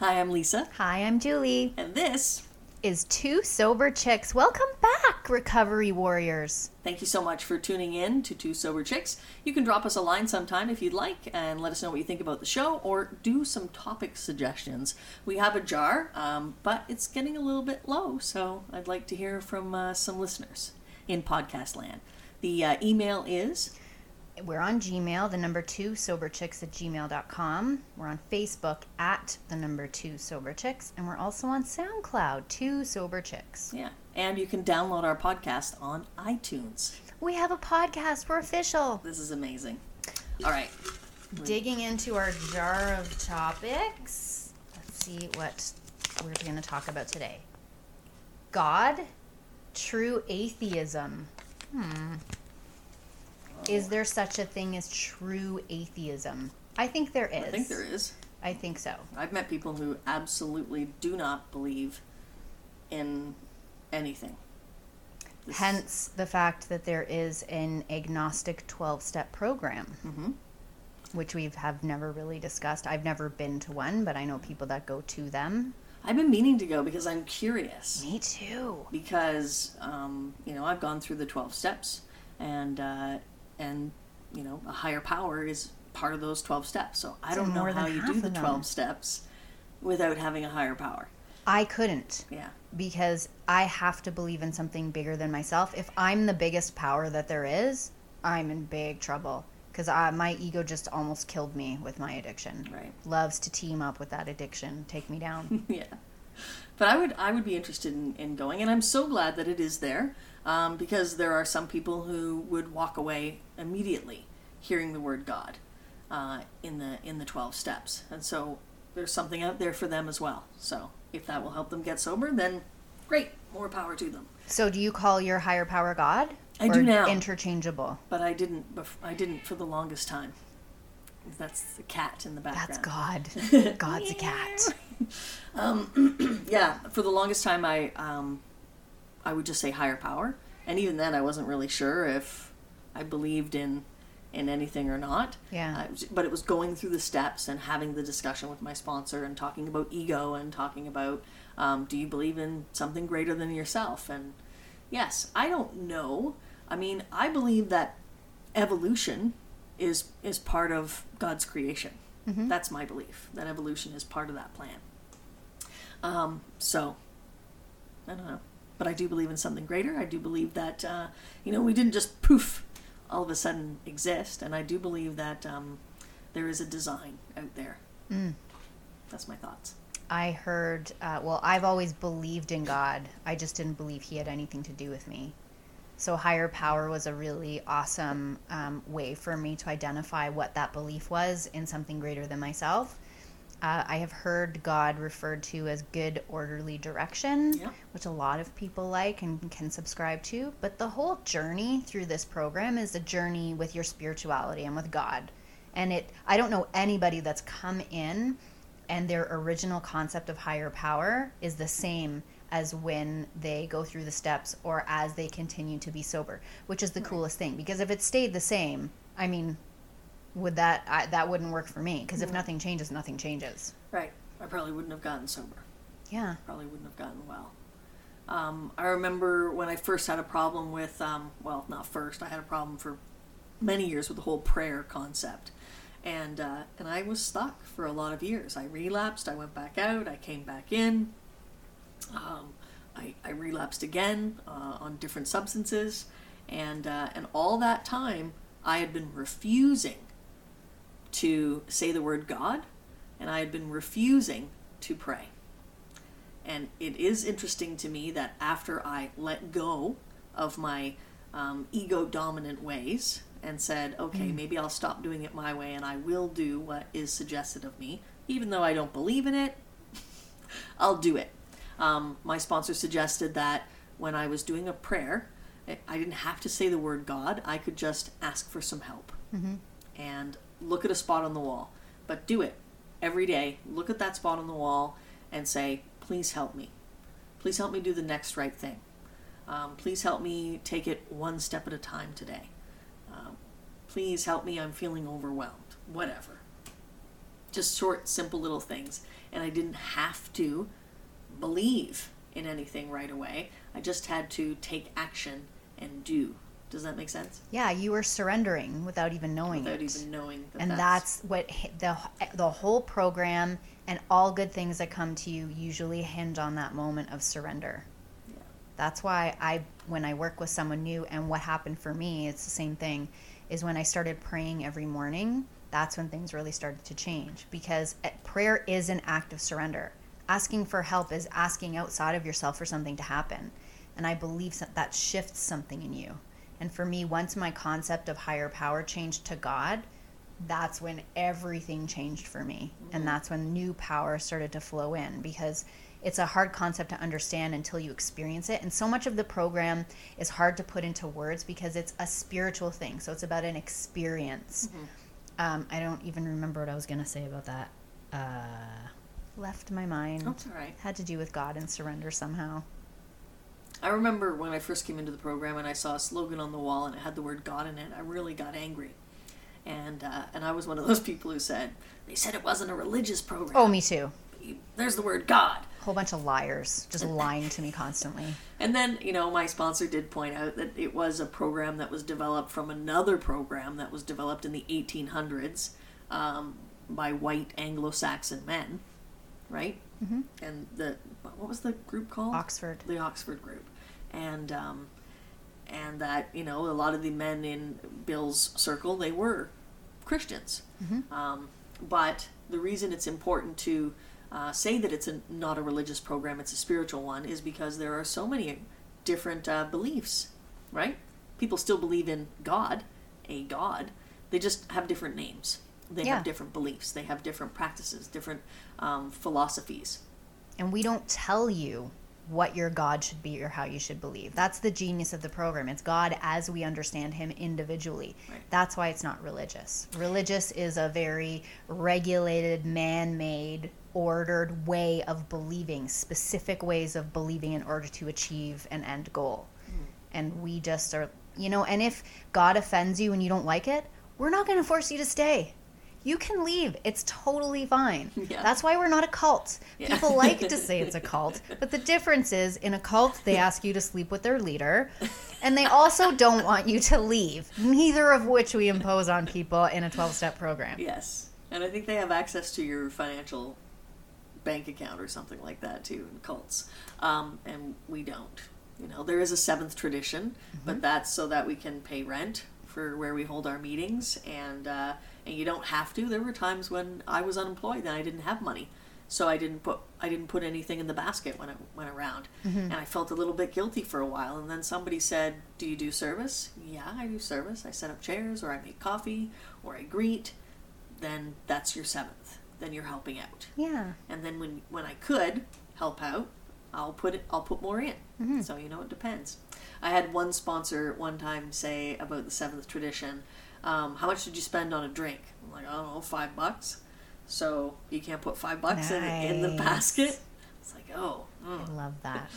Hi, I'm Lisa, Hi, I'm Julie. and this, Is Two Sober Chicks. Welcome back, Recovery Warriors. thank you so much for tuning in to Two Sober Chicks. You can drop us a line sometime if you'd like and let us know what you think about the show or do some topic suggestions. We have a jar, um, but it's getting a little bit low, so I'd like to hear from uh, some listeners in podcast land. The uh, email is We're on Gmail, the number two sober chicks at gmail.com. We're on Facebook at the number two sober chicks. And we're also on SoundCloud, two sober chicks. yeah, and you can download our podcast on iTunes. We have a podcast. We're official. This is amazing. All right, Digging into our jar of topics. Let's see what we're going to talk about today. God, true atheism. Hmm. Is there such a thing as true atheism? I think there is. I think there is. I think so. I've met people who absolutely do not believe in anything. This- Hence the fact that there is an agnostic 12 step program, Mhm. which we have never really discussed. I've never been to one, but I know people that go to them. I've been meaning to go because I'm curious. Me too. Because um, you know I've gone through the twelve steps, and uh, and you know a higher power is part of those twelve steps. So I It's don't know how you do the them. twelve steps without having a higher power. I couldn't. Yeah. because I have to believe in something bigger than myself. If I'm the biggest power that there is, I'm in big trouble because my ego just almost killed me with my addiction. Right. Loves to team up with that addiction, take me down. yeah. But I would I would be interested in, in going, and I'm so glad that it is there, um, because there are some people who would walk away immediately hearing the word God uh, in the in the twelve steps, and so there's something out there for them as well. So if that will help them get sober, then great, more power to them. so, do you call your higher power God? I do now. Interchangeable. But I didn't bef- I didn't for the longest time. That's the cat in the background. That's God. God's a cat. yeah, for the longest time, I um, I would just say higher power, and even then, I wasn't really sure if I believed in in anything or not. Yeah. Uh, but it was going through the steps and having the discussion with my sponsor and talking about ego and talking about um, do you believe in something greater than yourself? And yes, I don't know. I mean, I believe that evolution is is part of God's creation. That's my belief that evolution is part of that plan. Um, so, I don't know. But I do believe in something greater. I do believe that, uh, you know, we didn't just poof all of a sudden exist. And I do believe that um, there is a design out there. Mm. That's my thoughts. I heard, uh, well, I've always believed in God. I just didn't believe He had anything to do with me. So, higher power was a really awesome um, way for me to identify what that belief was in something greater than myself. Uh, I have heard God referred to as good, orderly direction, Yeah. which a lot of people like and can subscribe to. But the whole journey through this program is a journey with your spirituality and with God. And it, I don't know anybody that's come in and their original concept of higher power is the same as when they go through the steps or as they continue to be sober, which is the coolest thing. Because if it stayed the same, I mean, would that I, that wouldn't work for me? Because if nothing changes, nothing changes. Right. I probably wouldn't have gotten sober. Yeah. Probably wouldn't have gotten well. Um, I remember when I first had a problem with, um, well, not first, I had a problem for many years with the whole prayer concept. And, uh, and I was stuck for a lot of years. I relapsed, I went back out, I came back in. Um, I, I relapsed again uh, on different substances. And, uh, and all that time, I had been refusing to say the word God, and I had been refusing to pray. And it is interesting to me that after I let go of my um, ego dominant ways and said, okay, maybe I'll stop doing it my way and I will do what is suggested of me, even though I don't believe in it, I'll do it. Um, my sponsor suggested that when I was doing a prayer, I- I didn't have to say the word God, I could just ask for some help and look at a spot on the wall. But do it every day. Look at that spot on the wall and say, please help me. Please help me do the next right thing. Um, please help me take it one step at a time today. Um, please help me, I'm feeling overwhelmed. Whatever. Just short, simple little things. and I didn't have to believe in anything right away. I just had to take action and do. Does that make sense? Yeah, you were surrendering without even knowing Without it. even knowing that and that's, what the the whole program and all good things that come to you usually hinge on that moment of surrender. Yeah. That's why I when I work with someone new and what happened for me, it's the same thing is when I started praying every morning, that's when things really started to change because uh, prayer is an act of surrender. Asking for help is asking outside of yourself for something to happen. And I believe that shifts something in you. And for me, once my concept of higher power changed to God, that's when everything changed for me. And that's when new power started to flow in because it's a hard concept to understand until you experience it. And so much of the program is hard to put into words because it's a spiritual thing. So it's about an experience. Um, I don't even remember what I was going to say about that. Uh, left my mind. That's all right. Had to do with God and surrender somehow. I remember when I first came into the program and I saw a slogan on the wall and it had the word God in it. I really got angry, and uh, and I was one of those people who said they said it wasn't a religious program. Oh, me too. There's the word God. A whole bunch of liars just lying to me constantly. And then, you know, my sponsor did point out that it was a program that was developed from another program that was developed in the 1800s um, by white Anglo Saxon men, right? Mm-hmm. And the, what was the group called? Oxford. The Oxford group. And, um, and that, you know, a lot of the men in Bill's circle, they were Christians. Um, but the reason it's important to uh, say that it's a, not a religious program, it's a spiritual one, is because there are so many different uh, beliefs, right? People still believe in God, a God. They just have different names. They Yeah. have different beliefs. They have different practices, different um, philosophies. And we don't tell you what your God should be or how you should believe. That's the genius of the program. It's God as we understand Him individually. Right. That's why it's not religious. Religious is a very regulated, man made, ordered way of believing, specific ways of believing in order to achieve an end goal. And we just are, you know, and if God offends you and you don't like it, we're not going to force you to stay. You can leave. It's totally fine. Yeah. That's why we're not a cult. Yeah. People like to say it's a cult, but the difference is in a cult, they ask you to sleep with their leader, and they also don't want you to leave, neither of which we impose on people in a 12 step program. Yes. And I think they have access to your financial bank account or something like that too in cults. Um, and we don't. You know, there is a seventh tradition, but that's so that we can pay rent for where we hold our meetings and uh, and you don't have to. There were times when I was unemployed and I didn't have money. So I didn't put I didn't put anything in the basket when I went around, mm-hmm. and I felt a little bit guilty for a while. And then somebody said, "Do you do service?" Yeah, I do service. I set up chairs, or I make coffee, or I greet then that's your seventh. Then you're helping out. Yeah. And then when when I could help out, I'll put it. I'll put more in. Mm-hmm. So you know it depends. I had one sponsor one time say about the seventh tradition. Um, how much did you spend on a drink? I'm like, I don't know, five bucks. So you can't put five bucks in, in the basket. It's like, oh, mm. I love that.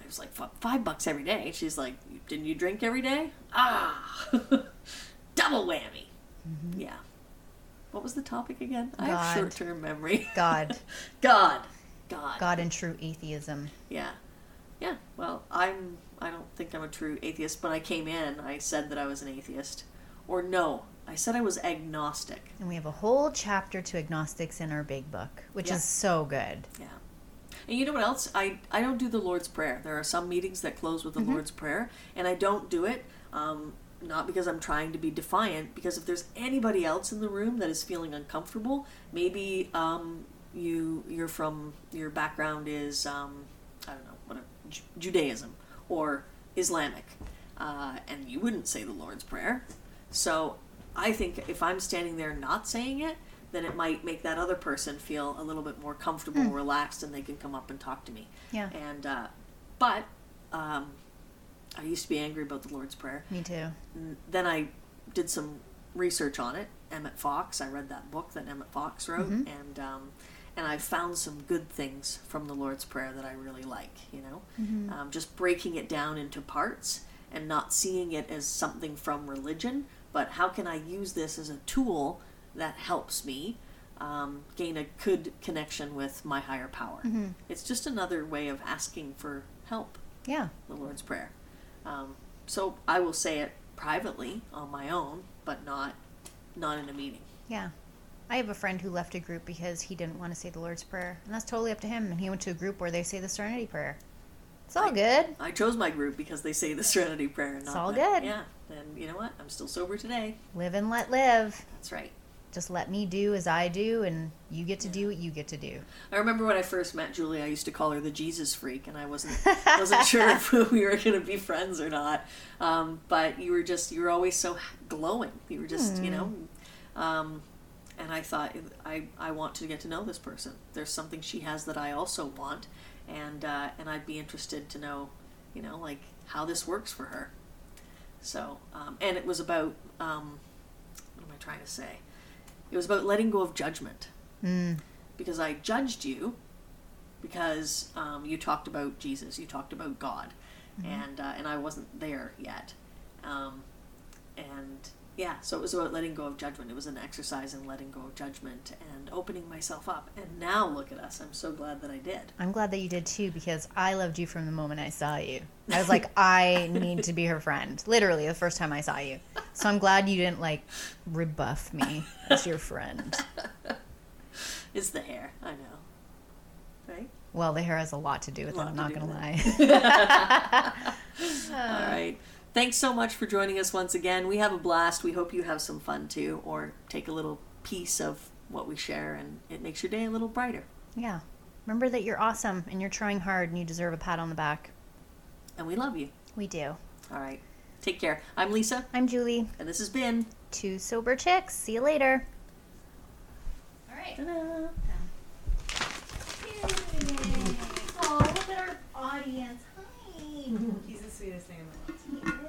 I was like, "Fi- five bucks every day. She's like, didn't you drink every day? Ah, double whammy. Yeah. What was the topic again? I have short term memory. God. God. God. God and true atheism. Yeah. Yeah. Well, I'm. I don't think I'm a true atheist. When I came in, I said that I was an atheist, or no, I said I was agnostic. And we have a whole chapter to agnostics in our big book, which Yeah. is so good. Yeah. And you know what else? I, I don't do the Lord's Prayer. There are some meetings that close with the Lord's Prayer, and I don't do it um, not because I'm trying to be defiant, because if there's anybody else in the room that is feeling uncomfortable, maybe um, you you're from your background is um, I don't know what Ju- Judaism or Islamic, uh, and you wouldn't say the Lord's Prayer. So I think if I'm standing there not saying it, then it might make that other person feel a little bit more comfortable, relaxed, and they can come up and talk to me. Yeah. And uh, but um, I used to be angry about the Lord's Prayer. Me too. Then I did some research on it. Emmett Fox. I read that book that Emmett Fox wrote, and um, and I found some good things from the Lord's Prayer that I really like. You know, um, just breaking it down into parts and not seeing it as something from religion, but how can I use this as a tool that helps me um, gain a good connection with my higher power. Mhm. It's just another way of asking for help, Yeah. the Lord's Prayer. Um, so I will say it privately on my own, but not not in a meeting. Yeah. I have a friend who left a group because he didn't want to say the Lord's Prayer. And that's totally up to him. And he went to a group where they say the Serenity Prayer. It's all I- good. I chose my group because they say the Serenity Prayer. and It's all my- good. Yeah, and you know what? I'm still sober today. Live and let live. That's right. Just let me do as I do, and you get to do what you get to do. I remember when I first met Julie, I used to call her the Jesus freak, and I wasn't wasn't sure if we were going to be friends or not. Um, but you were just you were always so glowing. You were just you know, um, and I thought I I want to get to know this person. There's something she has that I also want, and uh, and I'd be interested to know, you know, like how this works for her. So um, and it was about um, what am I trying to say? It was about letting go of judgment Mm. because I judged you because um, you talked about Jesus, you talked about God, and uh, and I wasn't there yet, um, and yeah, so it was about letting go of judgment. It was an exercise in letting go of judgment and opening myself up. And now look at us. I'm so glad that I did. I'm glad that you did too because I loved you from the moment I saw you. I was like, I need to be her friend. Literally, the first time I saw you. So I'm glad you didn't like rebuff me as your friend. It's the hair, I know, right? Well, the hair has a lot to do with it. I'm not going to lie. All right. Thanks so much for joining us once again. We have a blast. We hope you have some fun too, or take a little piece of what we share, and it makes your day a little brighter. yeah. Remember that you're awesome and you're trying hard and you deserve a pat on the back. And we love you. We do. All right. Take care. I'm Lisa, I'm Julie. and this has been. Two sober chicks. See you later. All right. Ta-da. Oh, look at our audience. Hi. He's the sweetest thing